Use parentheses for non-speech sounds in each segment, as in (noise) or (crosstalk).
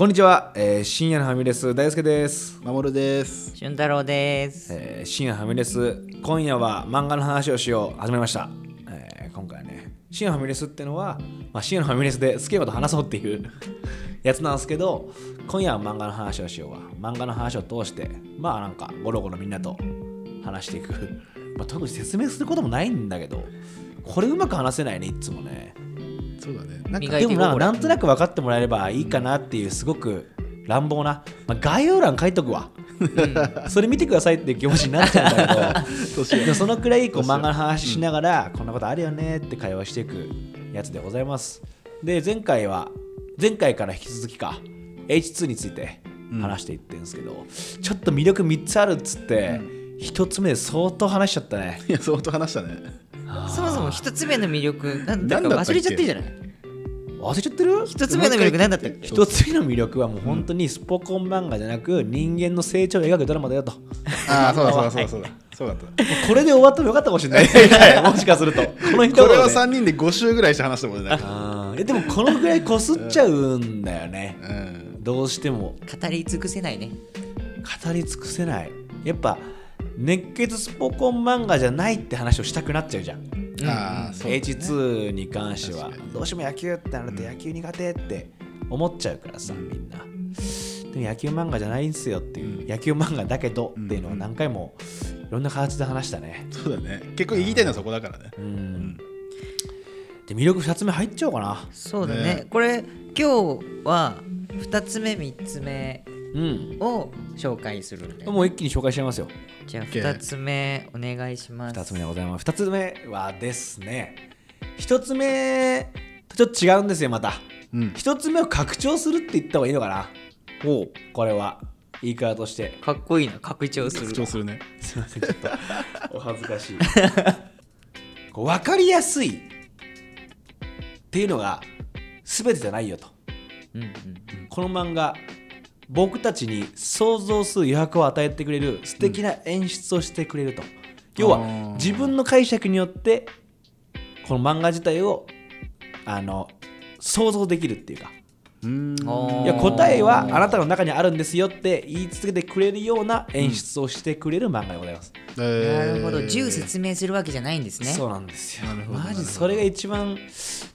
こんにちは、えー深夜のファミレス大輔です、まもるです。俊太郎です。えー深夜ファミレス今夜は漫画の話をしよう始めました、えー今回はね深夜のファミレスってのは、まあ、深夜のファミレスで好きなこと話そうっていう (laughs) やつなんですけど今夜は漫画の話をしようわ。漫画の話を通してまあなんかゴロゴロみんなと話していく、まあ、特に説明することもないんだけどこれうまく話せないねいつもねそうだね。なんかでもななんとなく分かってもらえればいいかなっていうすごく乱暴な、まあ、概要欄書いとくわ、(laughs) それ見てくださいっていう気持ちになっちゃうんだけど。(laughs) でもそのくらいこう漫画の話しながら、こんなことあるよねって会話していくやつでございます。で前回は前回から引き続きか H2 について話していってるんですけど、ちょっと魅力3つあるっつって、一1つ目で相当話しちゃったね。いや、相当話したね。そもそも一つ目の魅力なんだか忘れちゃってるじゃない？忘れちゃってる？一つ目の魅力なんだったっけ？一つ目の魅力。はもう本当にスポコン漫画じゃなく人間の成長を描くドラマだよと。もああ、そうだそうだそうだそうだ。そうだった。うこれで終わってもよかったかもしれない。(laughs) もしかすると。このこれは3人で5週ぐらいして話したもんね。えでもこのぐらいこすっちゃうんだよね。うん。どうしても。語り尽くせないね。語り尽くせない。やっぱ熱血スポコン漫画じゃないって話をしたくなっちゃうじゃん。ああ、そうだね。H2 に関してはどうしても野球ってなると野球苦手って思っちゃうからさ、みんな。でも野球漫画じゃないんすよっていう、野球漫画だけどっていうのを何回もいろんな形で話したね。そうだね。結構言いたいのはそこだからね。うん。で魅力2つ目入っちゃおうかな。そうだね。ね。これ今日は二つ目三つ目。うんを紹介するんで。もう一気に紹介しちゃいますよ。じゃあ OK 二つ目お願いします。2つ目でございます。2つ目はですね。1つ目とちょっと違うんですよまた。うん。1つ目を拡張するって言った方がいいのかな。おこれは言い方として。かっこいいな。拡張する。拡。張するね。すいませんちょっと。お恥ずかしい。こう分かりやすいっていうのが全てじゃないよと。うんうん。この漫画僕たちに想像する余白を与えてくれる素敵な演出をしてくれると、要はあー。自分の解釈によってこの漫画自体をあの想像できるっていうかいや答えはあなたの中にあるんですよって言い続けてくれるような演出をしてくれる漫画でございます、なるほど。10十説明するわけじゃないんですね。そうなんですよ。マジそれが一番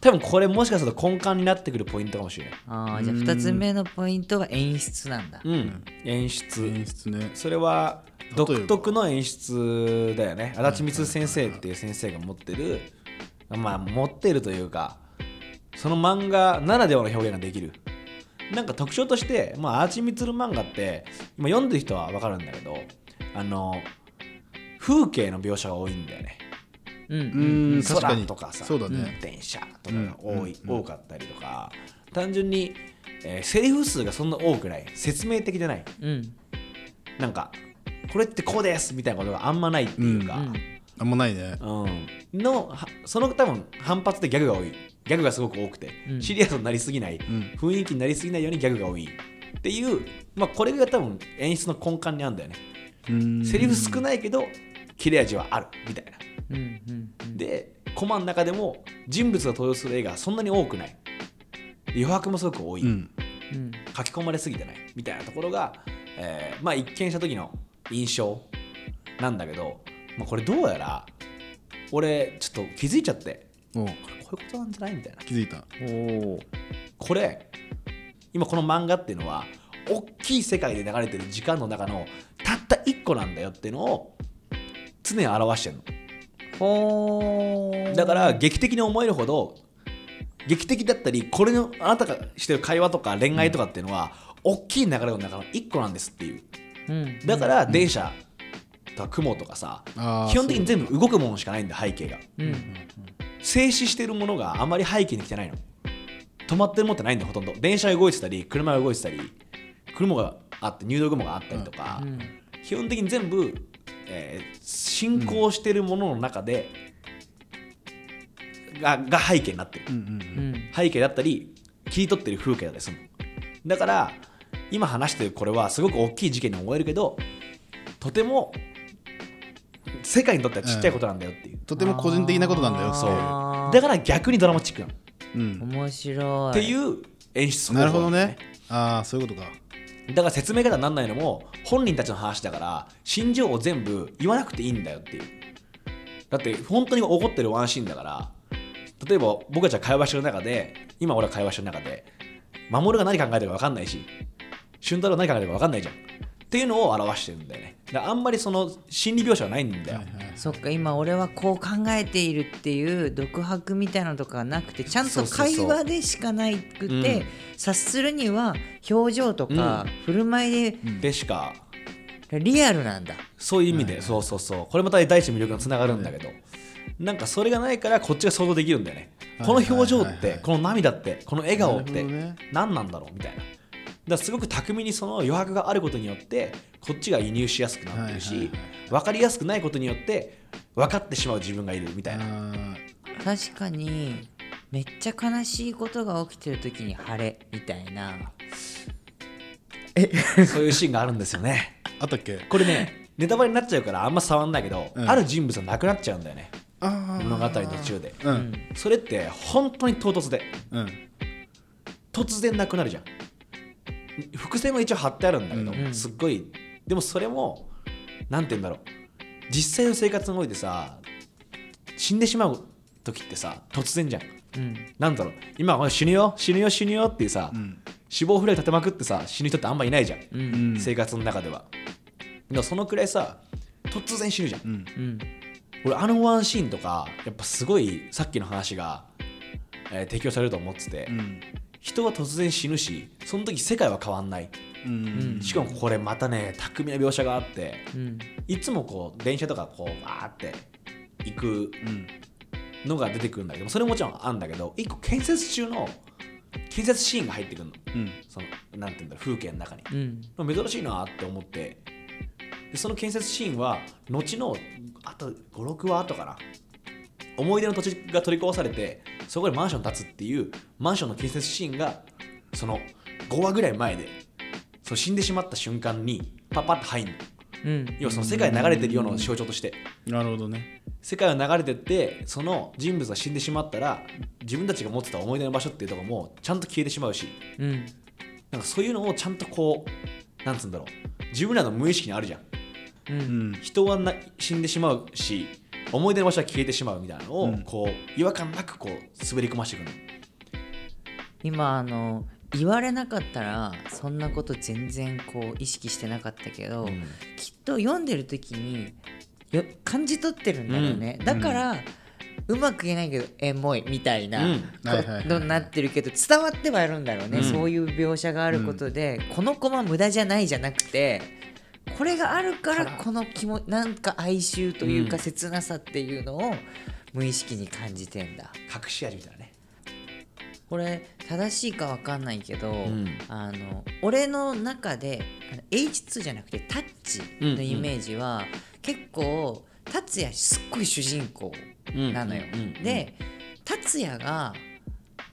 多分これもしかすると根幹になってくるポイントかもしれない。ああじゃあ二つ目のポイントは演出なんだ。うん、演出。演出ね。それは独特の演出だよね。足立光先生っていう先生が持ってるまあ持ってるというかその漫画ならではの表現ができる。なんか特徴として、まあ、アーチミツル漫画って今読んでる人は分かるんだけどあの風景の描写が多いんだよね。うん。ううんん、確かに。空とかさそうだね。電車とかが多い、うん。うん多かったりとか単純に、えーセリフ数がそんな多くない。説明的じゃない。うん。なんかこれってこうですみたいなことがあんまないっていうか、うん。あんまないね。うん。のはその多分反発でギャグが多いギャグがすごく多くて、うん。シリアスになりすぎない、ん。雰囲気になりすぎないようにギャグが多い。っていう、まあ、これが多分演出の根幹にあるんだよね、うん。セリフ少ないけど切れ味はあるみたいな。うんうんうん。でコマの中でも人物が登場する絵がそんなに多くない。余白もすごく多い、うん。うん。書き込まれすぎてない。みたいなところが、えーまあ一見した時の印象なんだけど、まあ、これどうやら俺ちょっと気づいちゃっておうこれこういうことなんじゃない？みたいな。気づいた。おお。これ今この漫画っていうのは大きい世界で流れてる時間の中のたった1個なんだよっていうのを常に表してるの。ほー。だから劇的に思えるほど劇的だったりこれのあなたがしてる会話とか恋愛とかっていうのは、大きい流れの中の1個なんですっていう。うん。だから電車とか雲とかさ、あー基本的に全部動くものしかないんだ背景が。うん静止してるものがあまり背景に来てないの。止まってるものってないんだよほとんど。電車が動いてたり車が動いてたり雲があって入道雲があったりとか、うん。基本的に全部、えー進行してるものの中で、がが背景になってる。うんうんうん。背景だったり切り取ってる風景だったりするの。だから今話してるこれはすごく大きい事件に思えるけどとても世界にとってはちっちゃいことなんだよっていう、とても個人的なことなんだよそうだから逆にドラマチックなの。うん。面白い。っていう演出方法。なるほどね。ああそういうことか。だから説明方にならないのも本人たちの話だから心情を全部言わなくていいんだよっていう。だって本当に起こってるワンシーンだから例えば僕たちは会話してる中で今俺は会話してる中で守が何考えてるか分かんないし俊太郎何考えてるか分かんないじゃんっていうのを表してるんだよね。だからあんまりその心理描写はないんだよ、はいはいそっか今俺はこう考えているっていう独白みたいなのとかがなくてちゃんと会話でしかないくうん。て察するには表情とか振る舞いででしか。リアルなんだ。そういう意味で、そうそうそう。これまた第一の魅力がつながるんだけど、なんかそれがないからこっちが想像できるんだよね、この表情ってこの涙ってこの笑顔って何なんだろうみたいなだからすごく巧みにその余白があることによってこっちが移入しやすくなってるし、はいはいはい。分かりやすくないことによって分かってしまう自分がいるみたいな。あ確かにめっちゃ悲しいことが起きてる時に晴れみたいな。そういうシーンがあるんですよね。ー (laughs) あったっけ？これねネタバレになっちゃうからあんま触んないけど、うん。ある人物が亡くなっちゃうんだよね。あ物語途中で。あうん。それって本当に唐突で。うん。突然なくなるじゃん伏線は一応貼ってあるんだけど、うん。すっごい。でもそれもなんて言うんだろう。実際の生活においてさ死んでしまう時ってさ突然じゃん。うん。なんだろう。今死ぬよ死ぬよ死ぬよっていうさ、うん。死亡フラグ立てまくってさ死ぬ人ってあんまいないじゃん、ううんん。生活の中では。でもそのくらいさ突然死ぬじゃん。うん。うん。俺あのワンシーンとかやっぱすごいさっきの話が、えー提供されると思ってて、うん人は突然死ぬしその時世界は変わんない。うん。しかもこれまたね巧みな描写があってうん。いつもこう電車とかこうバーって行くうん。のが出てくるんだけどそれもちろんあるんだけど一個建設中の建設シーンが入ってくるの。うん。そのなんていうんだろう風景の中に。うん。珍しいなって思って。でその建設シーンは後のあと56話後かな思い出の土地が取り壊されてそこでマンション建つっていうマンションの建設シーンがその5話ぐらい前でそう死んでしまった瞬間にパッパッと入んの。うん。要はその世界に流れてるような象徴として。なるほどね。世界が流れてってその人物が死んでしまったら自分たちが持ってた思い出の場所っていうところもちゃんと消えてしまうし。うん。なんかそういうのをちゃんとこうなんつうんだろう。自分らの無意識にあるじゃん。ううんん。人はな死んでしまうし思い出の場所は消えてしまうみたいなのを、うん。ここう違和感なくこう滑り込ましていくの。今あの言われなかったらそんなこと全然こう意識してなかったけど、うん。きっと読んでる時によ感じ取ってるんだろうね、うん。だから、うまく言えないけどエモいみたいなうん。ことになってるけど伝わってはいるんだろうね、うん。そういう描写があることで、このコマ無駄じゃないじゃなくてこれがあるからこの気もなんか哀愁というかうん。切なさっていうのを無意識に感じてんだ。隠し味みたいなね。これ正しいかわかんないけど、ん。あの俺の中であの H2 じゃなくてタッチのイメージは、結構達也すっごい主人公なのよ。うんうんうんで達也が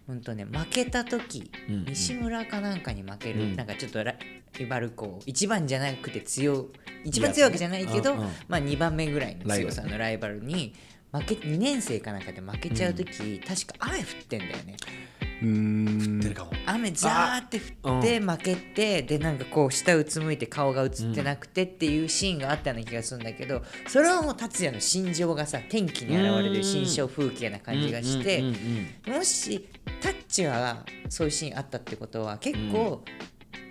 ほんとね負けた時、うんうん。西村かなんかに負ける、うん。なんかちょっとライバル校一番じゃなくて強い一番強いわけじゃないけど、うんうん。まあ、2番目ぐらいの強さのライバルに負け2年生かなんかで負けちゃう時、確か雨降ってんだよね。うーん。出るかも。雨ザーって降って負けて、でなんかこう下うつむいて顔が映ってなくてっていうシーンがあったような気がするんだけどそれはもう達也の心情がさ天気に現れる心象風景な感じがして、うんうんうんもしタッチはそういうシーンあったってことは結構、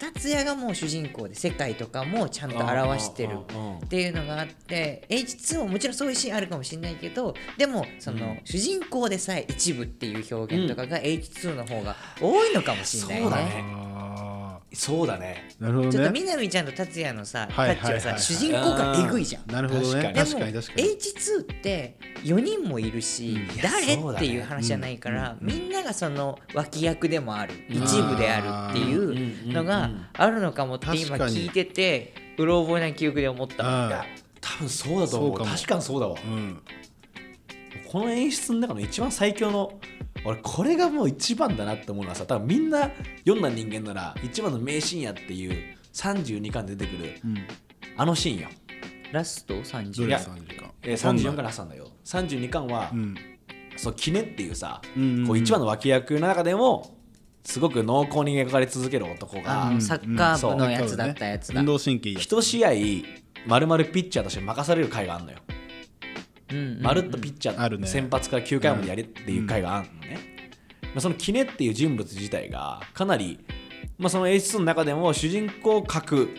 達也がもう主人公で世界とかもちゃんと表してるっていうのがあって H2 ももちろんそういうシーンあるかもしれないけどでもその、主人公でさえ一部っていう表現とかが H2 の方が多いのかもしれないね。そうだね。あそうだね。ーなるほどちょっとねみなみちゃんと達也のさ、はいタッチはさ、主人公がえぐいじゃん。なるほどね。確でも確かに確かに。H2 って4人もいるし、誰？っていう話じゃないから、うん。みんながその脇役でもある、一部であるっていうのがうんあるのかもって今聞いててうろ覚えな記憶で思ったあいや多分そうだと思う。確かにそうだわ。うん。この演出の中の一番最強の俺これがもう一番だなって思うのはさ多分みんな読んだ人間なら一番の名シーンやっていう32巻で出てくるうん。あのシーンよ、ラストど30れや三時間えー、34から挟んだよ。32巻は、うん。そうキネっていうさ、うんうんうん。こう一番の脇役の中でもすごく濃厚に描かれ続ける男あがのサッカー部のやつだったやつだ。運動神経一試合丸々ピッチャーとして任される回があるのよ、まるっとピッチャー、あるね。先発から9回までやれっていう回があるのね、まあ、そのキネっていう人物自体がかなり、まあ、その演出の中でも主人公格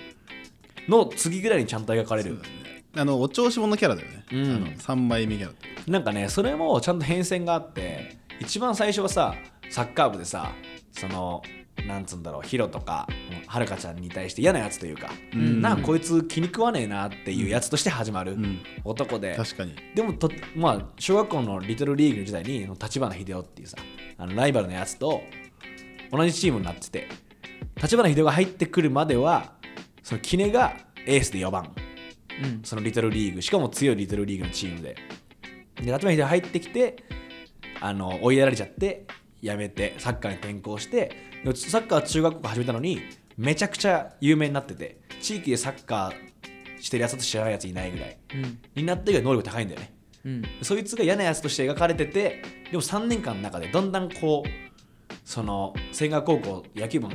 の次ぐらいにちゃんと描かれる。あのお調子者キャラだよね、うん。あの3枚目キャラ。ってなんかねそれもちゃんと変遷があって一番最初はさサッカー部でさそのなんつうんだろうヒロとかはるかちゃんに対して嫌なやつというか、ん。なんかこいつ気に食わねえなっていうやつとして始まるん。男で、確かに。でもと、まあ、小学校のリトルリーグの時代に立花秀夫っていうさあのライバルのやつと同じチームになってて立花秀夫が入ってくるまではそのキネがエースで4番。うん。そのリトルリーグしかも強いリトルリーグのチームで。で立花秀夫入ってきてあの追いやられちゃってやめてサッカーに転向してでもサッカーは中学校始めたのにめちゃくちゃ有名になってて地域でサッカーしてるやつと知らないやついないぐらいうん。になってる能力高いんだよね。うん。そいつが嫌なやつとして描かれててでも3年間の中でだんだんこうその千賀高校野球部の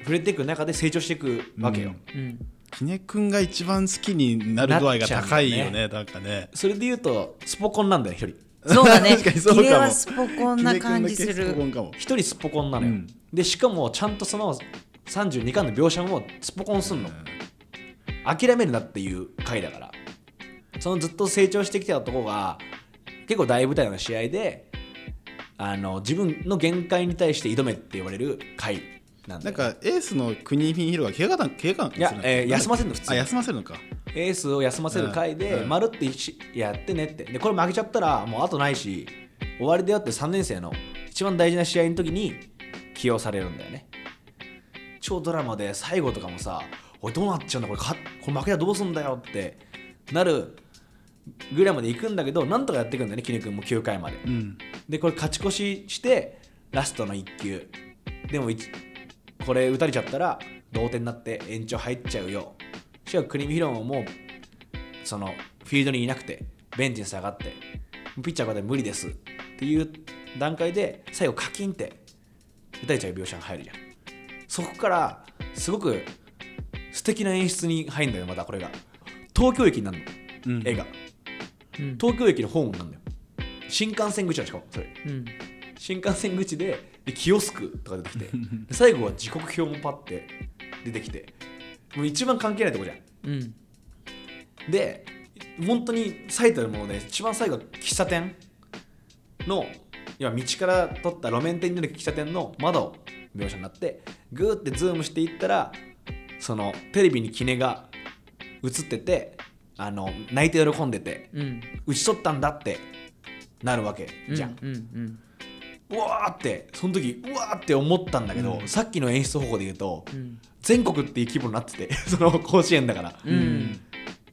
触れていく中で成長していくわけよ、うん。きねくんが一番好きになる度合いが高いよね。なんかね。それで言うとスポコンなんだよ一人そうだね。(laughs) 確かにそうかも。キネはスポコンな感じする。一人スポコンなのよ、うん。でしかもちゃんとその32巻の描写もスポコンすんの、諦めるなっていう回だから。そのずっと成長してきた男が結構大舞台の試合であの自分の限界に対して挑めって言われる回なんだなんよかエースの国フィンヒロが怪我だ怪我いや、えー休ませるの普通。あに休ませるのか。エースを休ませる回で、うん。まるってしやってねって。でこれ負けちゃったらもう後ないし終わりだよって3年生の一番大事な試合の時に起用されるんだよね。超ドラマで最後とかもさおいどうなっちゃうんだ？これかこれ負けたらどうすんだよってなるぐらいまで行くんだけどなんとかやっていくんだよねキネ君も9回まで。うん。でこれ勝ち越ししてラストの1球。でも一これ打たれちゃったら同点になって延長入っちゃうよ。しかもクリミヒロももうそのフィールドにいなくてベンチに下がってピッチャーこれで無理です。っていう段階で最後カキンって打たれちゃう描写が入るじゃん。そこからすごく素敵な演出に入るんだよまたこれが。東京駅になるの、うん。絵がうん。東京駅のホームなんだよ。新幹線口なんしかも。それ。うん。新幹線口ででキオスクとか出てきてで最後は時刻表もパッて出てきてもう一番関係ないとこじゃん。うん。で本当に最たるもので一番最後は喫茶店の今道から取った路面店に出る喫茶店の窓描写になってグーってズームしていったらそのテレビにキネが映っててあの泣いて喜んでてうん。打ち取ったんだってなるわけじゃん、うんうんうわーってその時うわーって思ったんだけど、うん。さっきの演出方法で言うとうん。全国っていう規模になってて (laughs) その甲子園だから、うん。うん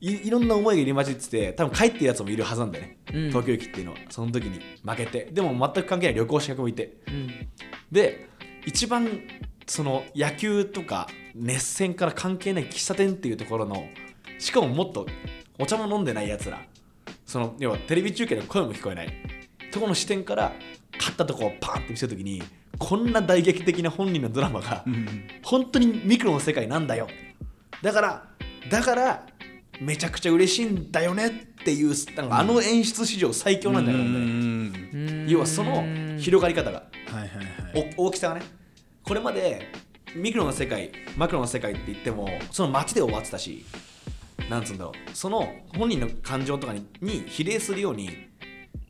いいろんな思いが入り混じってて多分帰ってるやつもいるはずなんだよね、うん。東京駅っていうのは。その時に負けて。でも全く関係ない旅行者もいて。うん。で一番その野球とか熱戦から関係ない喫茶店っていうところのしかももっとお茶も飲んでないやつら。その要はテレビ中継で声も聞こえない。とこの視点から勝ったとこをパって見せる時にこんな大劇的な本人のドラマがうん本当にミクロの世界なんだよ。だからだからめちゃくちゃ嬉しいんだよねっていうなんかあの演出史上最強なんじゃないかな、ねうん。要はその広がり方が。大きさがね。これまでミクロの世界マクロの世界って言ってもその街で終わってたしなんつうんだろう。その本人の感情とかにに比例するように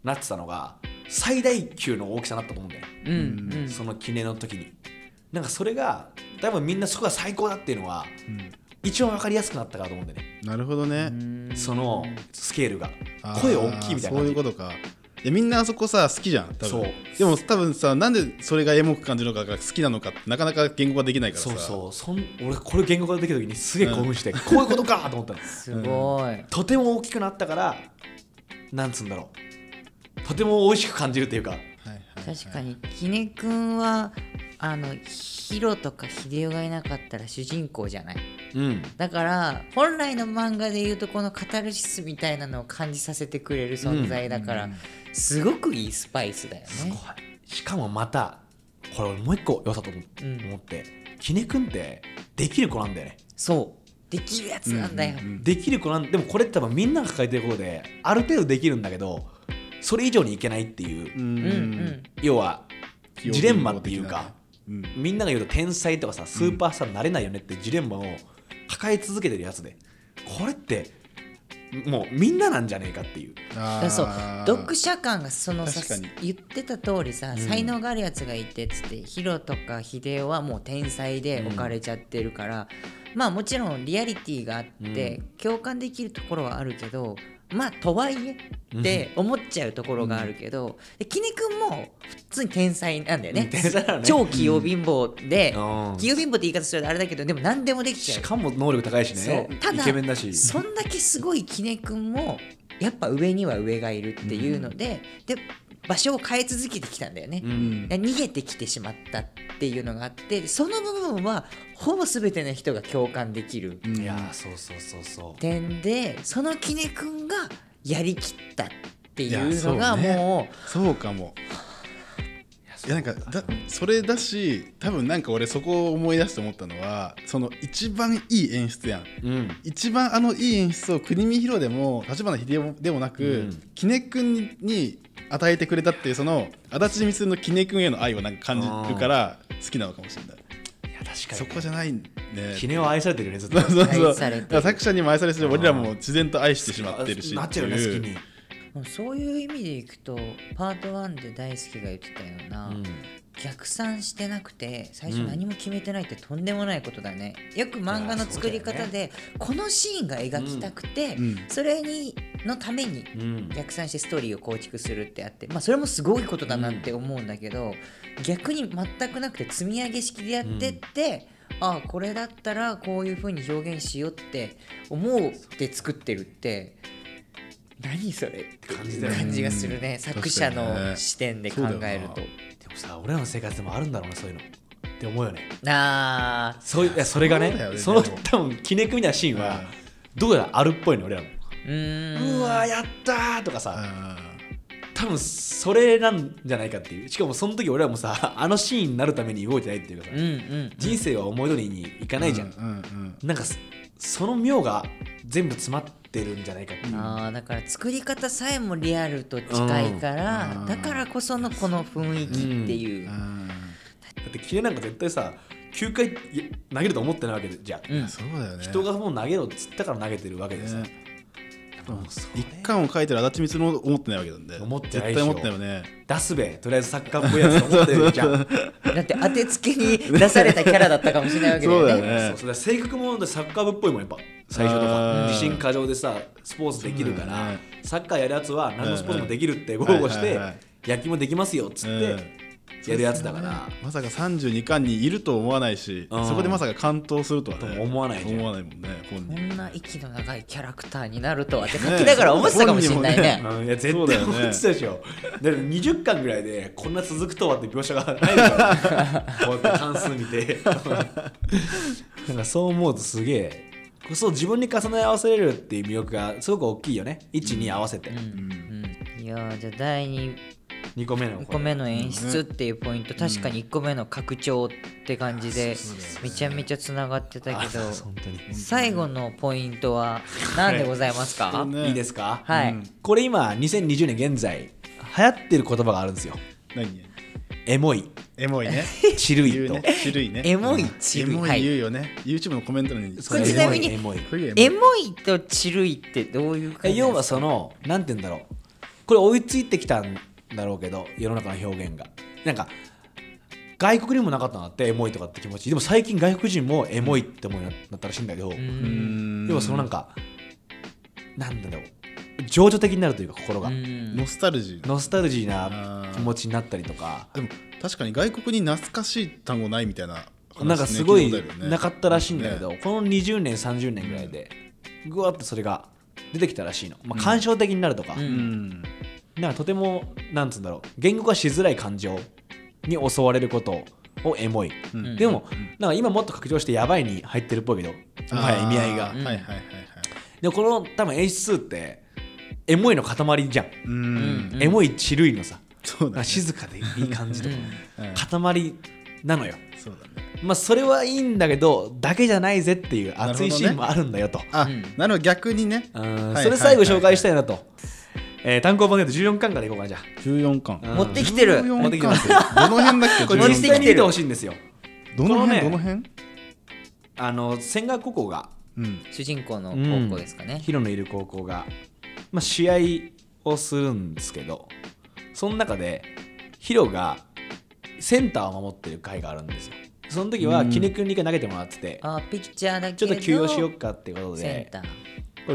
なってたのが最大級の大きさになったと思うんだよ。ね、うんうん。その記念の時に。なんかそれが多分みんなそこが最高だっていうのはうん一番分かりやすくなったからと思うんだよね。なるほどね。そのスケールが。声大きいみたいなそういうことか。いやみんなあそこさ好きじゃん多分。そう。でも多分さなんでそれがエモく感じるのかが好きなのかってなかなか言語化できないからさ。そうそう。そん俺これ言語化できた時にすげえ興奮して、(laughs) こういうことかと思ったの。すごい。とても大きくなったからなんつうんだろうとても美味しく感じるっていうか。はいはい確かに。きねくんはあのヒロとか秀夫がいなかったら主人公じゃない。うん。だから本来の漫画でいうとこのカタルシスみたいなのを感じさせてくれる存在だから、すごくいいスパイスだよね。すごい。しかもまたこれ俺もう一個良さと思うん。思ってキネ君ってできる子なんだよね。そう。できるやつなんだよ、うんうんうん。できる子なんでもこれって多分みんなが抱えてることである程度できるんだけどそれ以上にいけないっていう、うん。うんうん。要はジレンマっていうか、うん。みんなが言うと天才とかさスーパースターになれないよねってジレンマを抱え続けてるやつでこれってもうみんななんじゃねえかっていう。だそう。読者感がその言ってた通りさ、ん。才能があるやつがいてっつってヒロとかヒデオはもう天才で置かれちゃってるから、まあもちろんリアリティがあって、共感できるところはあるけどまあとはいえって思っちゃうところがあるけど、でキネ君も普通に天才なんだよね。ね。超器用貧乏で、うん。器用貧乏って言い方するとあれだけどでも何でもできちゃう。しかも能力高いしね。ただイケメンだし。そんだけすごいキネ君もやっぱ上には上がいるっていうので、で場所を変え続けてきたんだよね、うん。で逃げてきてしまったっていうのがあってその部分はほぼ全ての人が共感できる。うん。いやーそうそうそうそう。点でそのキネ君がやりきったっていうのがそうね。もそうかも。いやなんかだそれだし多分なんか俺そこを思い出して思ったのはその一番いい演出やん。うん。一番あのいい演出を国見弘でも立花秀夫でもなく、うん。キネ君に与えてくれたっていうその足立みつのキネ君への愛をなんか感じるから好きなのかもしれない。いや確かに、ね、そこじゃないねキネは愛されてるよねずっと。そうそうそう。作者にも愛されてるし俺らも自然と愛してしまってるしなっちゃうよね好きに、もうそういう意味でいくとパート1で大好きが言ってたような、うん逆算してなくて最初何も決めてないってとんでもないことだね、よく漫画の作り方で、このシーンが描きたくて、うん。それにのためにうん。逆算してストーリーを構築するってあってまあそれもすごいことだなって思うんだけど、逆に全くなくて積み上げ式でやってって、ああこれだったらこういう風に表現しようって思うって作ってるって何それって感じがするね、作者の視点で考えると。でもさ俺らの生活でもあるんだろうなそういうの。って思うよね。あー。そういやそれがねそねその多分キネクみたいなシーンはどうやらあるっぽいの俺らもうーん。うわーやったーとかさあ多分それなんじゃないかっていう。しかもその時俺らもさ (laughs) あのシーンになるために動いてないっていうかさうんうん人生は思い通りにいかないじゃん、うんうんなんかそその妙が全部詰まってるんじゃないかっていう、あーだから作り方さえもリアルと近いから、うん。だからこそのこの雰囲気っていう。う、ん。だってキネなんか絶対さ9回い投げると思ってないわけでじゃあ、うん。そうだよね。人がもう投げろっつったから投げてるわけでさ、ね一巻を書いてる足立光の思ってないわけなんで。思ってないでしょ。絶対思ってないよね。出すべ。とりあえずサッカーっぽいやつと思ってるじゃん。(laughs) だって当てつけに出されたキャラだったかもしれないわけだよね。そうだよね。そう性格もサッカー部っぽいもんやっぱ。最初とあかー自信過剰でさスポーツできるから、ねサッカーやるやつは何のスポーツもできるって豪語してはいはいはい野球もできますよっつってやるやつだから、まさか32巻にいると思わないし、うん。そこでまさか完投するとはね思わないじゃん。思わないもんね本こ人んな息の長いキャラクターになるとはって書きながら思ってたかもしれないね。(laughs) うんいや絶対思ってたでしょ。だって20巻ぐらいでこんな続くとはって描写がないから。(laughs) こうやって関数見て。なんかそう思うとすげえ。そう自分に重ね合わせれるっていう魅力がすごく大きいよね。12合わせて、うん。うん。いやーじゃあ第 2, 2個目の2個目の演出っていうポイント、確かに1個目の拡張って感じでめちゃめちゃつながってたけど最後のポイントは何でございますか、ね。いいですか、はい、うん。これ今2020年現在流行ってる言葉があるんですよ。何？エモい。エモいね。チルイと、言うね。種類ね。エモいうん。チルイ。エモはい。い言うよね。YouTube のコメント欄に。これちなみにエモいとチルイってどういう感じ要はそのなんて言うんだろう。これ追いついてきたんだろうけど世の中の表現が。なんか外国にもなかったなってエモいとかって気持ち。でも最近外国人もエモいって思うようになったらしいんだけど、要はそのなんかなんだろう。情緒的になるというか心が、うん。ノスタルジー。ノスタルジーな気持ちになったりとか。でも確かに外国に懐かしい単語ないみたいな話ねなんかすごいなかったらしいんだけど、ね。この20年30年ぐらいでぐわってそれが出てきたらしいの、まあ、感傷的になるとか、うんうんなんかとてもなんつうんだろう。言語化しづらい感情に襲われることをエモい、うん。でもなんか今もっと拡張してやばいに入ってるっぽいけどもはや意味合いが。あーはいはいはいはい。でもこの多分演出ってエモいの塊じゃん、うん。うんエモいチルいのさそうだね。静かでいい感じとか、うん。塊なのよ。そうだね。まあそれはいいんだけどだけじゃないぜっていう熱いシーンもあるんだよと、あ、うん。なるほど逆にね。うん。はい。それ最後紹介したいなと、えー単行本で言うと14巻からいこうかなじゃ14巻。うん。持ってきてる。14持ってきてます。どの辺だっけ？これ実際に見てほしいんですよ。どの辺？どの辺？あの千賀高校が。うん。主人公の高校ですかね、ヒロのいる高校が、まあ、試合をするんですけどその中でヒロがセンターを守ってる回があるんですよ。その時はうん。キネ君に一回投げてもらっててあーピッチャーだけどちょっと休養しよっかってことセンでター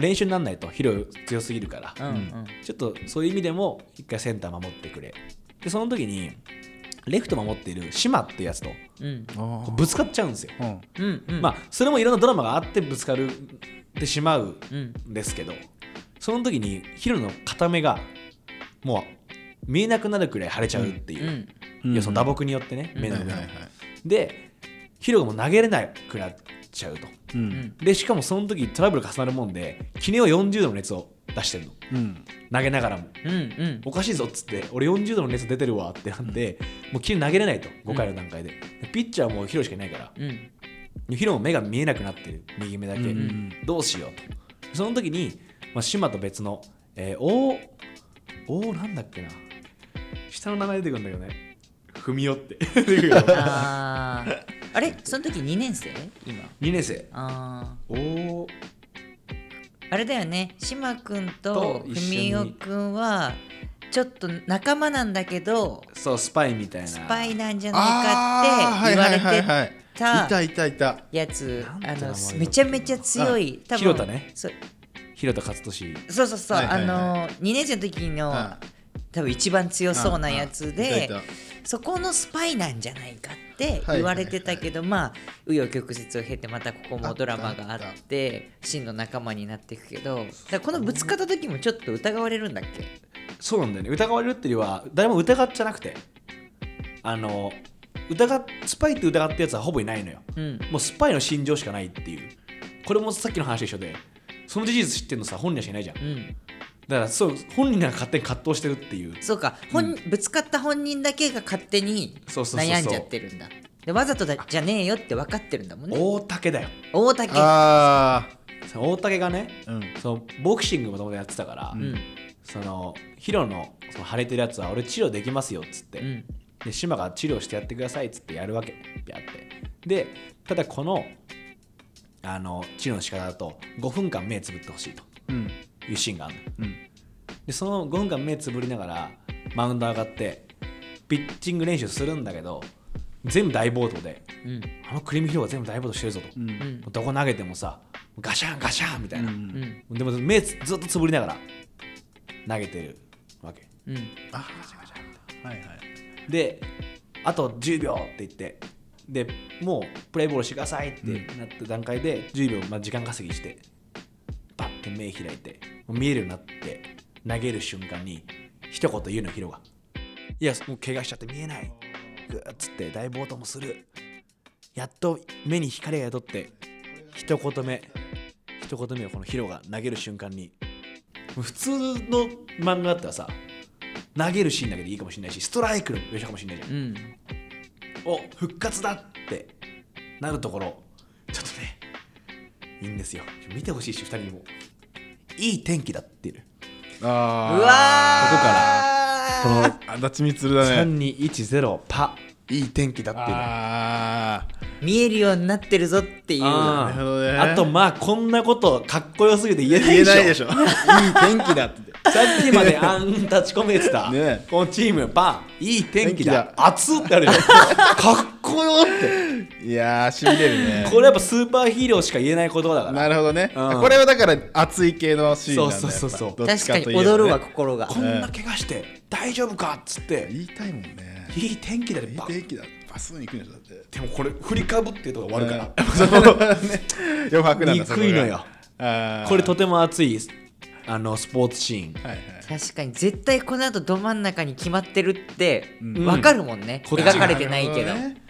練習にならないとヒロ強すぎるから、うんうん。ちょっとそういう意味でも一回センター守ってくれ。でその時にレフト守っている島ってやつとぶつかっちゃうんですよ、あうん。うんうん。まあそれもいろんなドラマがあってぶつかるってしまううん。んですけどその時にヒロの片目がもう見えなくなるくらい腫れちゃうっていう、うん。いやその打撲によってね、うん。目の上の、はいはいはい。でヒロがもう投げれなくなっちゃうと。ううん。んでしかもその時トラブル重なるもんでキネを40度の熱を出してるのうん投げながらもうんうんおかしいぞっつって俺40度の熱出てるわってなって、もうキネ投げれないと5回の段階で、でピッチャーはもうヒロしかいないからうん。ヒロも目が見えなくなってる。右目だけ、うんうんどうしようと。その時に、まあ、島と別の、えー、おおなんだっけな。下の名前出てくるんだけどねふみおって出てくるよあれ？その時2年生？今。2年生。あおおー。あれだよね。島君と文雄君はちょっと仲間なんだけどそうスパイみたいな。スパイなんじゃないあかって言われはいはいてはいはい。たいたいたいた。やつ。あのめちゃめちゃ強い。多分広田ね広田勝利そうそうそう、はいはいはいあの2年生の時の、あ多分一番強そうなやつでたそこのスパイなんじゃないかって言われてたけど、まあ紆余曲折を経てまたここもドラマがああって真の仲間になっていくけどだこのぶつかった時もちょっと疑われるんだっけ？そうなんだよね。疑われるっていうよりは誰も疑っちゃなくて。あの疑っスパイって疑ったやつはほぼいないのよ。うん。もうスパイの心情しかないっていう。これもさっきの話と一緒でその事実知ってるのさ本人はしかいないじゃん。うんだからそう本人が勝手に葛藤してるっていう。そうか、本ぶつかった本人だけが勝手に悩んじゃってるんだ。でわざとだじゃねえよって分かってるんだもんね。大竹だよ。大竹。あ大竹がねーうん。そのボクシングもともとやってたから、うん。そのヒロのその腫れてるやつは俺治療できますよっつって、うん。で島が治療してやってくださいっつってやるわけやって。でただこのあの治療の仕方だと5分間目つぶってほしいと。うんいうシーンがあるのうん。でその5分間目つぶりながらマウンド上がってピッチング練習するんだけど全部大暴投でうん。あのクリームヒロが全部大暴投してるぞと、うん。うんどこ投げてもさガシャンガシャンみたいな、うん。でも目つずっとつぶりながら投げてるわけ。うん。あー。はいはい。であと10秒って言ってでもうプレーボールしてくださいってなった段階で10秒、まあ、時間稼ぎしてパッて目開いて見えるようになって投げる瞬間に一言言うのヒロが「いやもう怪我しちゃって見えない」グーッつって大暴投もする。やっと目に光が宿って一言目一言目をこのヒロが投げる瞬間に普通の漫画だったらさ投げるシーンだけでいいかもしれないしストライクの描写かもしれないじゃん。うん。お復活だってなるところちょっとねいいんですよ。見てほしいし2人にもいい天気だっていう。あうわーこのあ足立みだね。3210パ。いい天気だっていう。のあ見えるようになってるぞっていう。あなるほどね。あとまあこんなことかっこよすぎて言えないでしょ。言えないでしょ。(laughs) (laughs) いい天気だってさっきまであん立ち込めてた、ね。このチームパン。いい天気だ。熱っってあるじゃんかっこよって。いやーしびれるね。これやっぱスーパーヒーローしか言えない言葉だから。なるほどね、うん。これはだから熱い系のシーンなんだそうそうそうそう。やっぱどっち確かに踊るわ心が。こんな怪我して大丈夫かっつって。言いたいもんね。いい天気だでいい天気だ。バスに行くんだって。でもこれ振りかぶってとか終わるから、(laughs) 余白なんだ憎いのよ。そこれとても熱いあのスポーツシーン。はいはい。確かに絶対この後ど真ん中に決まってるってうん。分かるもんね、こっちが描かれてないけど。ね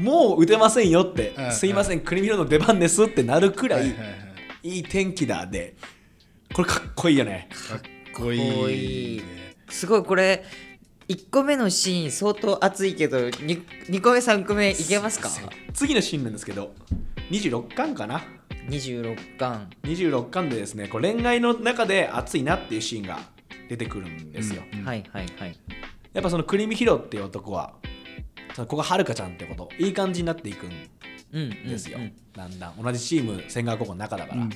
もう打てませんよって、うん。すいません。クリミロの出番ですってなるくらい、いはいはいはい。い天気だで。これかっこいいよね。かっこいいかっこいい。すごいこれ1個目のシーン相当熱いけど 2, 2個目3個目いけますか？次のシーンなんですけど26巻かな ?26 巻。26巻でですねこう恋愛の中で熱いなっていうシーンが出てくるんですよ、うん。はいはいはい。やっぱそのクリミヒロっていう男はそのここはるかちゃんってこといい感じになっていくんうんうんですよ、うん。だんだん。同じチーム千川高校の中だから、うん。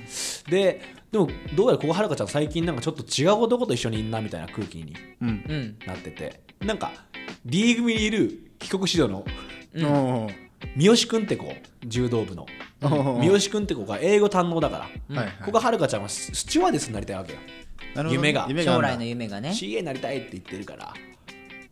ででもどうやらここはるかちゃん最近なんかちょっと違う男と一緒にいんなみたいな空気にうん。うん。なってて。なんか D 組にいる帰国子女のうん三好くんって子柔道部の。おー。三好くんって子が英語堪能だから、うん。ここはるかちゃんはススチュワーデスになりたいわけよ。夢が。将来の夢がね。CA になりたいって言ってるから。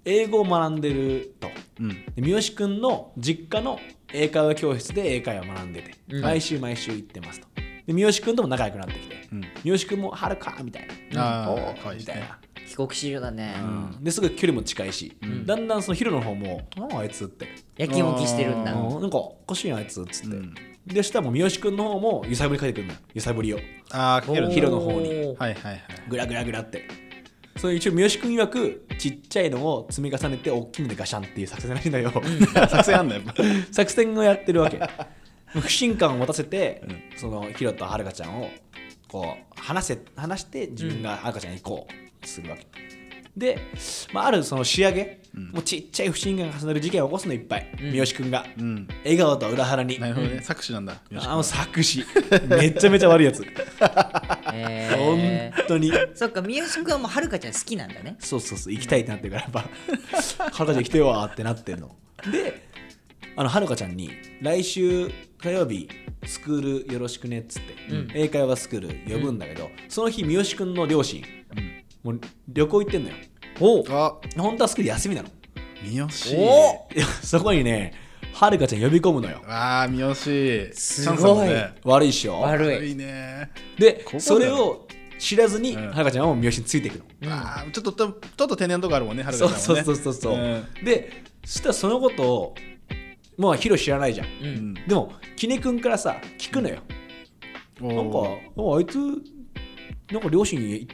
英語を学んでると。うん。で三好くんの実家の英会話教室で英会話を学んでて、うん。毎週毎週行ってますと。で三好くんとも仲良くなってきて、うん。三好くんもはるかみたいな。おー可愛いですね。みたいな、帰国子女だね、うん。ですぐ距離も近いし、だんだんそのヒロの方も「あああいつ」って。やきもきしてるんだ。なんかおかしいなあいつっつって、うん。でしたらもう三好くんの方も揺さぶりかけてくるんだよ。揺さぶりを。ああかけるんだヒロの方に。はいはいはい。グラグラグラって。そういう一応三好くん曰くちっちゃいのを積み重ねて大きいのでガシャンっていう作戦らしいんだよ、作戦あんだやっぱ作戦をやってるわけ。(laughs) 不信感を持たせて、そのヒロとはるかちゃんをこう話せ話して自分がはるかちゃんに行こう。とするわけ。で、まあ、あるその仕上げ、もうちっちゃい不信感が重なる事件を起こすのいっぱい、三好くんが、うん。笑顔と裏腹に。なるほどね。作詞なんだ。あの作詞。めちゃめちゃ悪いやつ。(laughs) え本当に。ー、そっか三好君はもうはるかちゃん好きなんだね。そうそうそう行きたいってなってるからやっぱ「はるかちゃん行きてよわ」ってなってんの。であのはるかちゃんに来週火曜日スクールよろしくねっつって、うん。英会話スクール呼ぶんだけど、その日三好くんの両親、もう旅行行ってんのよ。おあ。本当はスクール休みなの。三好おいやそこにねはるかちゃん呼び込むのよ。ああ三好すごい。悪いっしょ。悪い。ね。でそれを知らずに、うん。はるかちゃんはもう三好についていくの。あーちょっとちょっと天然のとこあるもんねはるかちゃんはねそうそうそうそう、うん。でそしたらそのことをまあヒロ知らないじゃん。ううん。んでもキネ君からさ聞くのよ、おなんかあいつなんか両親に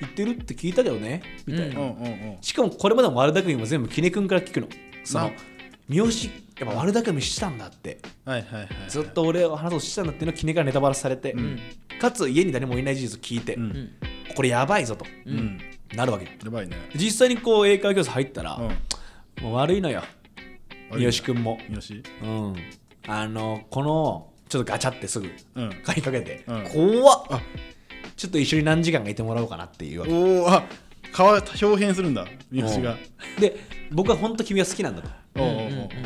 言ってるって聞いたけどねみたいな、うんうんうんしかもこれまでも悪巧みも全部キネ君から聞くの。そのな三好やっぱ悪巧みしてたんだって。はいはいはい。ずっと俺を話そうとしてたんだっていうのをキネからネタバラされて、ん。かつ家に誰もいない事実を聞いて、これやばいぞと。なるわけ。よやばいね。実際にこう英会話教室入ったら、うん。もう悪いのよ。三好君も。三好うん。あのこのちょっとガチャってすぐうん。鍵かけて、うん。怖っ。あちょっと一緒に何時間かいてもらおうかなっていうわけ。おおあ変わ表変するんだ三好が。で僕は本当君は好きなんだと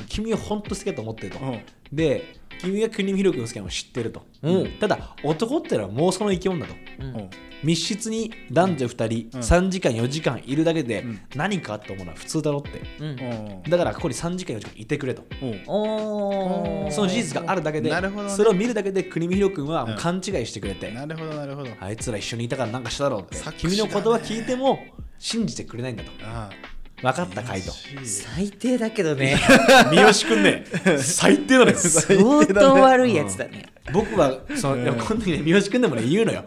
君は本当好きだと思ってると。うん。で君が国見弘君の好きなのも知ってると、うん。ただ男ってのは妄想の生き物だと。密室に男女2人、うん。3時間4時間いるだけでうん。何かあったものは普通だろって。だからここに3時間4時間いてくれと。その事実があるだけでなるほどね。それを見るだけで国見弘君は勘違いしてくれて、なるほどなるほど。あいつら一緒にいたからなんかしただろうって。君の言葉聞いても信じてくれないんだと。あ分かった回答。あ最低だけどね。(laughs) 三好君ね最低なのよ相当悪いやつだね。僕はその、いやこの時ね三好君でもね言うのよ。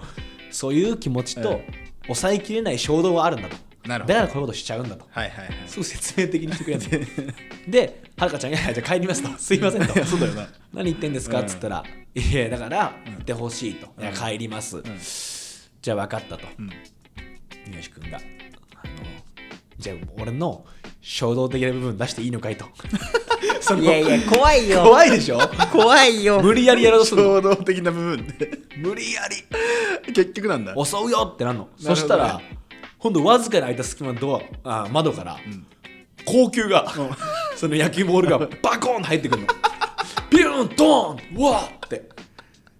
そういう気持ちと、うん。抑えきれない衝動はあるんだと。なるほど。だからこういうことしちゃうんだと。はいはいはい。すごい説明的にしてくれるの。(laughs) ではるかちゃんがいや「じゃあ帰ります」と「すいません」と。そうだよな。何言ってんですか?」っつったら「いやだから行ってほしい」と「いやうん。帰ります」ん。じゃあ分かったと。うん。三好君が。あのじゃあ俺の衝動的な部分出していいのかいと。(laughs) いやいや怖いよ。怖いでしょ？怖いよ。無理やりやろうとするの。衝動的な部分で。無理やり。結局なんだ。襲うよってなんの、ね。そしたら今度わずかに開いた隙間のドアあ窓から、高級が、(laughs) その野球ボールがバコーンと入ってくるの。ビューンドーンうわーって。も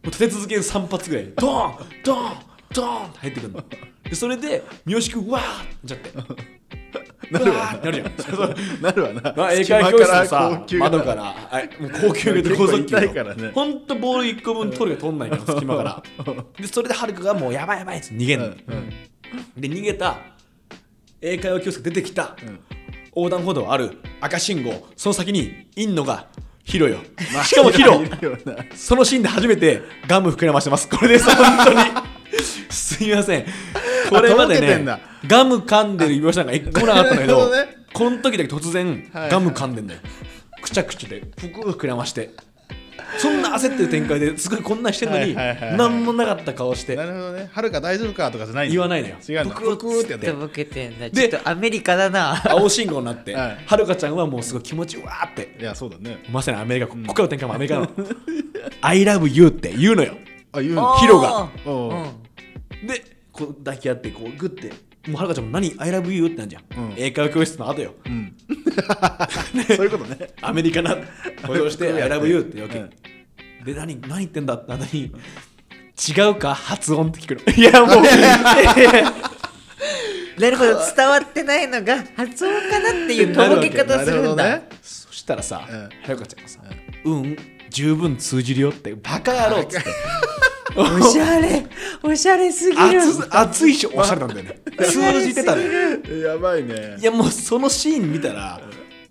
う立て続けに3発ぐらい。ドーンドーンドーンって入ってくるの。でそれで三好君わーってなっちゃって (laughs) なるわな。るじゃんなるわな。まあ、英会話教室のさ窓からあもう高級で高速球結構痛いからね。ほんとボール1個分取るが取んないから隙間から。でそれではるかがもうやばいやばいって逃げるの、うんうん。で逃げた英会話教室が出てきた、ん。横断歩道ある赤信号。その先にいんのがヒロよ、しかもヒロ。(laughs) そのシーンで初めてガム膨らましてます。これです本当に。(laughs) すいませんこれまでねガム噛んでる岩下さんが一個もなかったんだけど、(laughs) ね。この時だけ突然はい。ガム噛んでんだよ。くちゃくちゃでぷく膨らまして。そんな焦ってる展開ですごいこんなんしてんのにはいはいはいはい。何もなかった顔して。なるほどね。はるか大丈夫かとかじゃない言わないのよ。違うんだ。ブクってやって。ボケてんだ。ちでょっとアメリカだな。青信号になってはい。はるかちゃんはもうすごい気持ちうわーって。いやそうだね。まさにアメリカここからの展開もアメリカなの。I love you って言うのよ。あ言うの？ヒロが。でこう抱き合ってこうグッてもうはるかちゃんも何 I love you ってなんじゃん、うん。英会話教室の後よ。うん。(laughs) (laughs) そういうことね。アメリカな補導して「I love you」ってわけ、うん。で何何言ってんだ？って後に違うか？発音って聞くの。(laughs) いやもう。なるほど。伝わってないのが発音かなっていうとぼけ方するんだ、そしたらさ、うん。はるかちゃんがさ「うん十分通じるよ」ってバカ野郎っつっておしゃれおしゃれすぎる。熱熱いしおしゃれなんだよね。(laughs) 通じてたね。やばいね。いやもうそのシーン見たら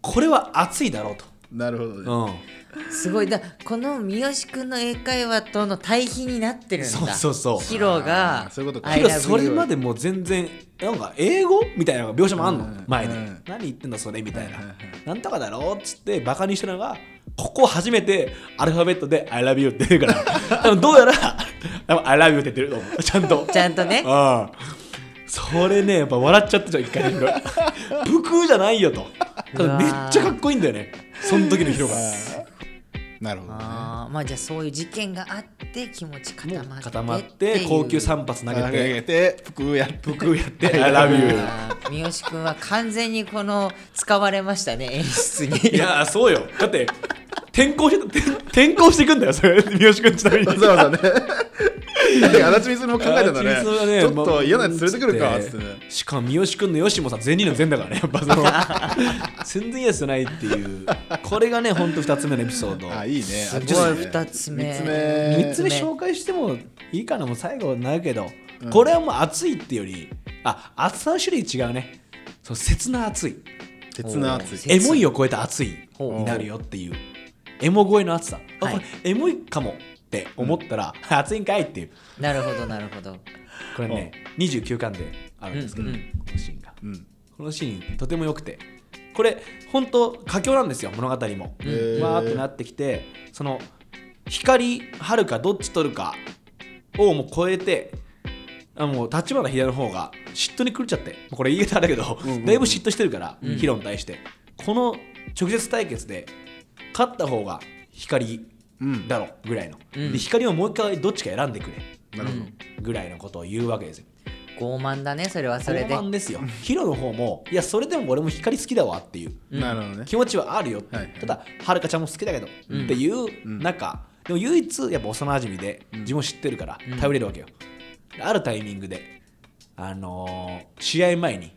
これは熱いだろうと、なるほどね。うん、すごい。だこの三好くんの英会話との対比になってるんだ。そうそうそう。ヒロがそういうことか。I けど love それまでもう全然なんか英語みたいな描写もあんの、うん。前に、うん。何言ってんだそれ？みたいな、なんとかだろっつってバカにしたのがここ初めてアルファベットで「I love you」って言ってるから。(laughs) 多分どうやら「I love you」って言ってると思う。(laughs) ちゃんと。ちゃんとね。ああそれねやっぱ笑っちゃったじゃん一回。目ブクーじゃないよと。ただめっちゃかっこいいんだよね。その時のヒロがなるほどね。あーまあじゃあそういう事件があって気持ち固まって固まって高級3発投げ投てげて服やブクーやって「I love you」三好くんは完全にこの使われましたね演出に。いやーそうよ。だって転校して転転校していくんだよそれ。三好君ちなみに。わざわざね。だって (laughs) 足立みつも考えたんだね。ねちょっと嫌なやつ連れてくるかっつってね。しかも三好君のよしもさ善人の善だからねやっぱその。(laughs) 全然いいやつじゃないっていう。これがねほんと2つ目のエピソード。あいいね。すごい。あっちですね二つ目。三つ目。3つ目紹介してもいいかなもう最後になるけど、これはもう熱いっていうよりあ熱さの種類違うね。そう切な熱い。鉄の熱い。切エモいを超えた熱いになるよっていう。エモ声の熱さ、あはい。これエモいかもって思ったら、熱いんかいっていう。なるほどなるほど。これね29巻であるんですけど、うんうん。このシーンが。うん。このシーンとても良くて。これ本当佳境なんですよ物語も、わーってなってきてその光はるかどっち取るかをもう超えてあもう立花秀の方が嫉妬に狂っちゃって。これ言い方だけど、んうんうん。だいぶ嫉妬してるから、ヒロに対して。この直接対決で勝った方が光うんだろぐらいの、うん。で光をもう一回どっちか選んでくれなるほどぐらいのことを言うわけですよ。傲慢だねそれはそれで。傲慢ですよ。ヒロの方もいやそれでも俺も光好きだわっていうなるほどね。気持ちはあるよって、はいただはるかちゃんも好きだけど、っていう中、でも唯一やっぱ幼馴染で自分を知ってるから頼れるわけよ、であるタイミングであのー試合前に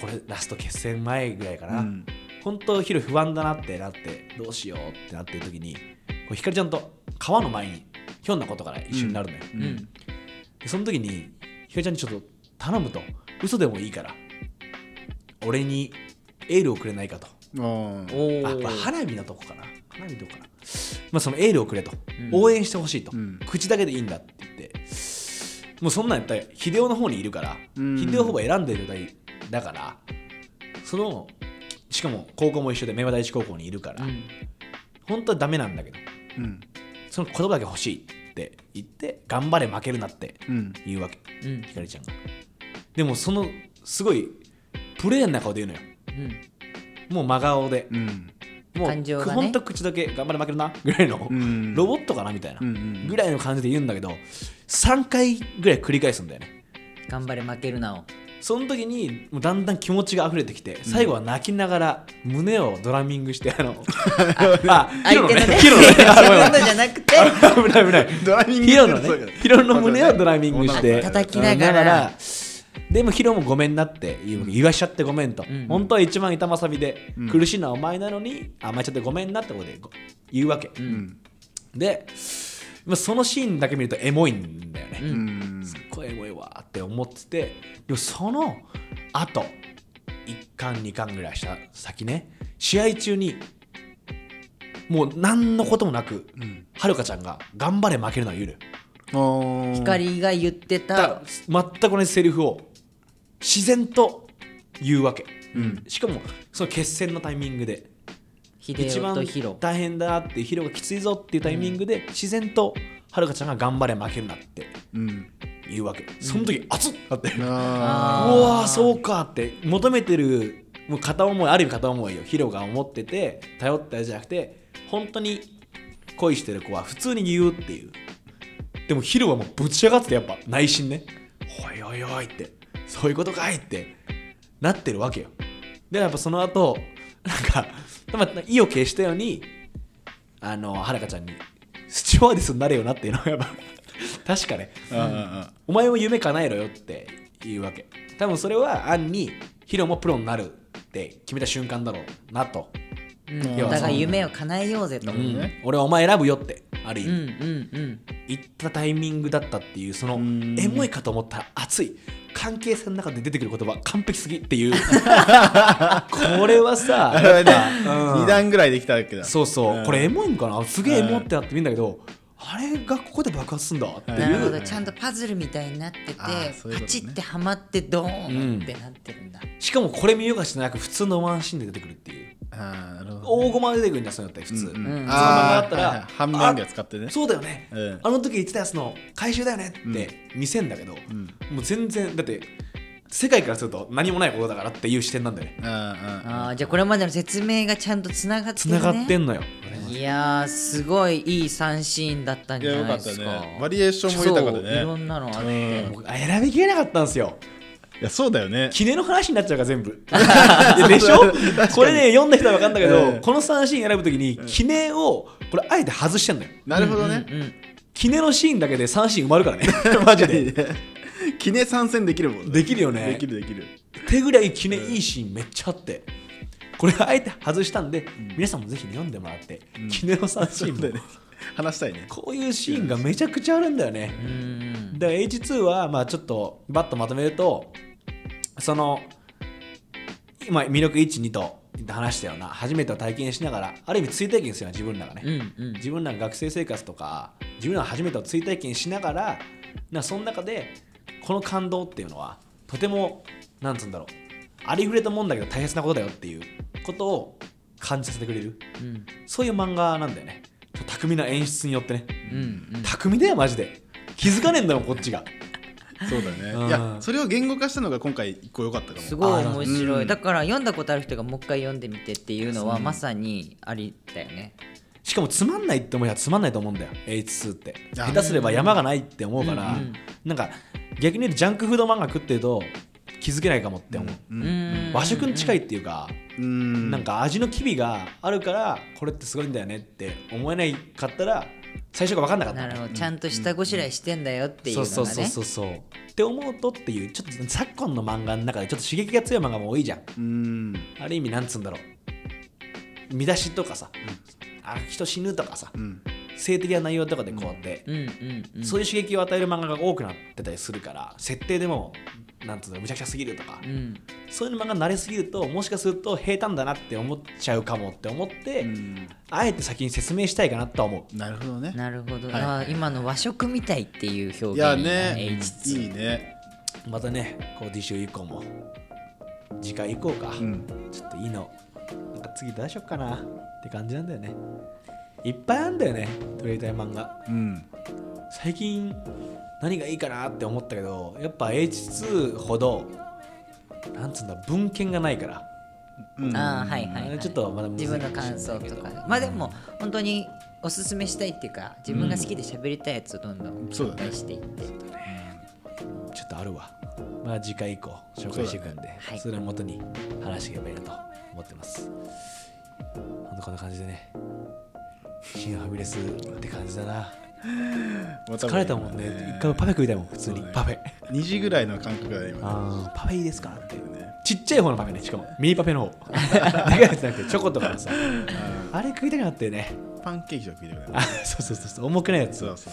これラスト決戦前ぐらいかな、うん本当ヒロ不安だなってなってどうしようってなってる時にこうひかりちゃんと川の前にひょんなことから一緒になるのよ、うん。でその時にひかりちゃんにちょっと頼むと嘘でもいいから俺にエールをくれないかと。あー。おあ、まあ、お花火のとこかな。花火のとこかな。まあそのエールをくれと、応援してほしいと、うん。口だけでいいんだって言って。もうそんなんやったら秀夫の方にいるから、うん。秀夫ほぼ選んでる状態だからそのしかも高校も一緒で明和第一高校にいるから、本当はダメなんだけどうん。その言葉だけ欲しいって言って頑張れ負けるなってうん。言うわけ、うん。ひかりちゃんが。でもそのすごいプレーンな顔で言うのよ。うん。もう真顔で、うん。もうね。ほんと口だけ頑張れ負けるなぐらいの、うん。ロボットかなみたいな、うんうんぐらいの感じで言うんだけど3回ぐらい繰り返すんだよね。頑張れ負けるなをその時にもうだんだん気持ちが溢れてきて最後は泣きながら胸をドラミングしてあの (laughs) あヒロの相手のねヒロのね自 (laughs) じゃなくて。(laughs) 危ない危ない。ドラミングヒロのねヒロの胸をドラミングして叩きながら。でもヒロもごめんなって言わしちゃってごめんと、ん。本当は一番痛まさびで、うん。苦しいのはお前なのに甘えちゃってごめんなってことでご言うわけ、うん。で、まあ、そのシーンだけ見るとエモいんだよね、ううん。すっごいエモいわって思っててでもその後1巻2巻ぐらいした先ね試合中にもう何のこともなく、ん。はるかちゃんが「頑張れ負けるのは言うのよあー。光が言ってた。だ全く同じセリフを自然と言うわけ、うん。しかもその決戦のタイミングで秀一番夫とヒロ。大変だっていうヒロがきついぞっていうタイミングで自然とはるかちゃんが頑張れ負けるなってうん。言うわけ。その時熱っなって、うあわーそうかって。求めてるもう片思いある意味片思いよ。ヒロが思ってて頼ったやつじゃなくて本当に恋してる子は普通に言うっていう。でもヒロはもうぶち上がっててやっぱ内心ね。おいおいおいって。そういうことかいって。なってるわけよ。でやっぱその後なんかまあ意を決したようにあのはるかちゃんにスチュワーデスになれよなっていうのはやっぱ (laughs) 確かね。ーあーお前も夢叶えろよっていうわけ。多分それは暗にヒロもプロになるって決めた瞬間だろうなと、お互い夢を叶えようぜと、うん、うん俺はお前選ぶよって。ある意うん味、うん。言ったタイミングだったっていうそのん。エモいかと思ったら熱い。関係性の中で出てくる言葉完璧すぎっていう。(laughs) これはさ (laughs) ねうん。2段ぐらいできたわけだ。そうそう、うん。これエモいんかな？すげえエモってなってみんだけど、あれがここで爆発すんだっていう、なるほどちゃんとパズルみたいになっててういうね。パチってはまってドーンってなってるんだ、しかもこれ見よがしなく普通のワンシーンで出てくるっていう。あーなるほど大駒で出てくるんだそういうのって普通、うんうん。うんその漫画だったらはいはい。半面が使ってね。そうだよね、うん。あの時言ってたやつの回収だよねって見せんだけど、ん。もう全然だって世界からすると何もないことだからっていう視点なんだよね。あーああーじゃあこれまでの説明がちゃんとつながってるねつながってんのよ、いやーすごいいい3シーンだったんじゃよかったないですか。ね。バリエーションも豊かでそういろねんなのあって、うん。僕あ選びきれなかったんですよ。いやそうだよね。記念の話になっちゃうから全部。(laughs) でしょ？これね読んだ人は分かんだけど、うん。この3シーン選ぶときに記念をこれあえて外してんだよ。なるほどね。うんうん記念のシーンだけで3シーン埋まるからね。(laughs) マジで記念参戦できるもんね。できるよね。できるできる。手ぐらい記念いいシーンめっちゃあって。これあえて外したんで、皆さんもぜひ読んでもらって、記念の3シーンも。そうだよね。話したいね。こういうシーンがめちゃくちゃあるんだよね、うん。だから H2 はまあちょっとバッとまとめるとその今魅力12と話したような初めてを体験しながらある意味追体験するような自分らがね、うんうん。自分らが学生生活とか自分らが初めてを追体験しながらなその中でこの感動っていうのはとてもなんつうんだろうありふれたもんだけど大切なことだよっていうことを感じさせてくれるうん。そういう漫画なんだよね。巧みな演出によってね。うんうん。巧みだよマジで。気づかねえんだもんこっちが。そうだね。うん。いやそれを言語化したのが今回一個良かったかも。すごい面白い、うん。だから読んだことある人がもう一回読んでみてっていうのはまさにありだよね。しかもつまんないって思いはつまんないと思うんだよ。H2 って。あ下手すれば山がないって思うから、うんうん。なんか逆に言うとジャンクフード漫画食ってると気づけないかもって思う、うん。うん。和食に近いっていうか、うん。なんか味の機微があるからこれってすごいんだよねって思えないかったら最初が分かんなかった。なるほど。ちゃんと下ごしらえしてんだよっていうのがね。そうそうそうそう。そうって思うとっていうちょっと昨今の漫画の中でちょっと刺激が強い漫画も多いじゃん。うん。ある意味なんつうんだろう。見出しとかさ、あ人死ぬとかさ、うん性的な内容とかでこうやって、うんうんうん。そういう刺激を与える漫画が多くなってたりするから設定でもなんつうのむちゃくちゃすぎるとか、うん。そういう漫画に慣れすぎるともしかすると平坦だなって思っちゃうかもって思って、うん。あえて先に説明したいかなとは思うなるほどね。なるほど、はい。今の和食みたいっていう表現いやいいなね H2 いいね。またねこう次週以降も次回以降か、うん。ちょっといいのなんか次どうしよっかなって感じなんだよねいっぱいあるんだよね取りたい漫画。うん。最近何がいいかなって思ったけどやっぱ H2 ほどなんつうんだ文献がないから。うん。あーはいはい、はい、ちょっとまだ自分の感想とか。まあでも本当におすすめしたいっていうか自分が好きで喋りたいやつをどんどんそうだね。紹介していって、ちょっとあるわ。まあ次回以降紹介していくんでそ,、はい。れをもとに話していけばいいなと思ってます。ほんとこんな感じでね新ファミレスって感じだな。疲れたもんね。一回パフェ食いたいもん普通に。パフェ。2時ぐらいの感覚だね今パフェいいですか？っていうね。ちっちゃい方のパフェねしかも。ミニパフェの方。でかいやつじゃなくてチョコとかのさ。(laughs) あれ食いたくなってね。パンケーキとか聞いてくれあそうそうそうそう。重くないやつ。そうそ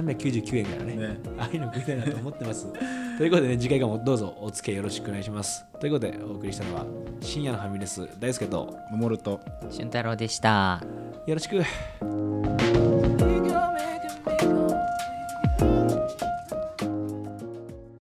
う。399円からね。ね。ああいうの食いたいなと思ってます。(laughs) ということでね次回からもどうぞお付き合いよろしくお願いします。ということでお送りしたのは深夜のファミレス大輔と守ると俊太郎でした。よろしく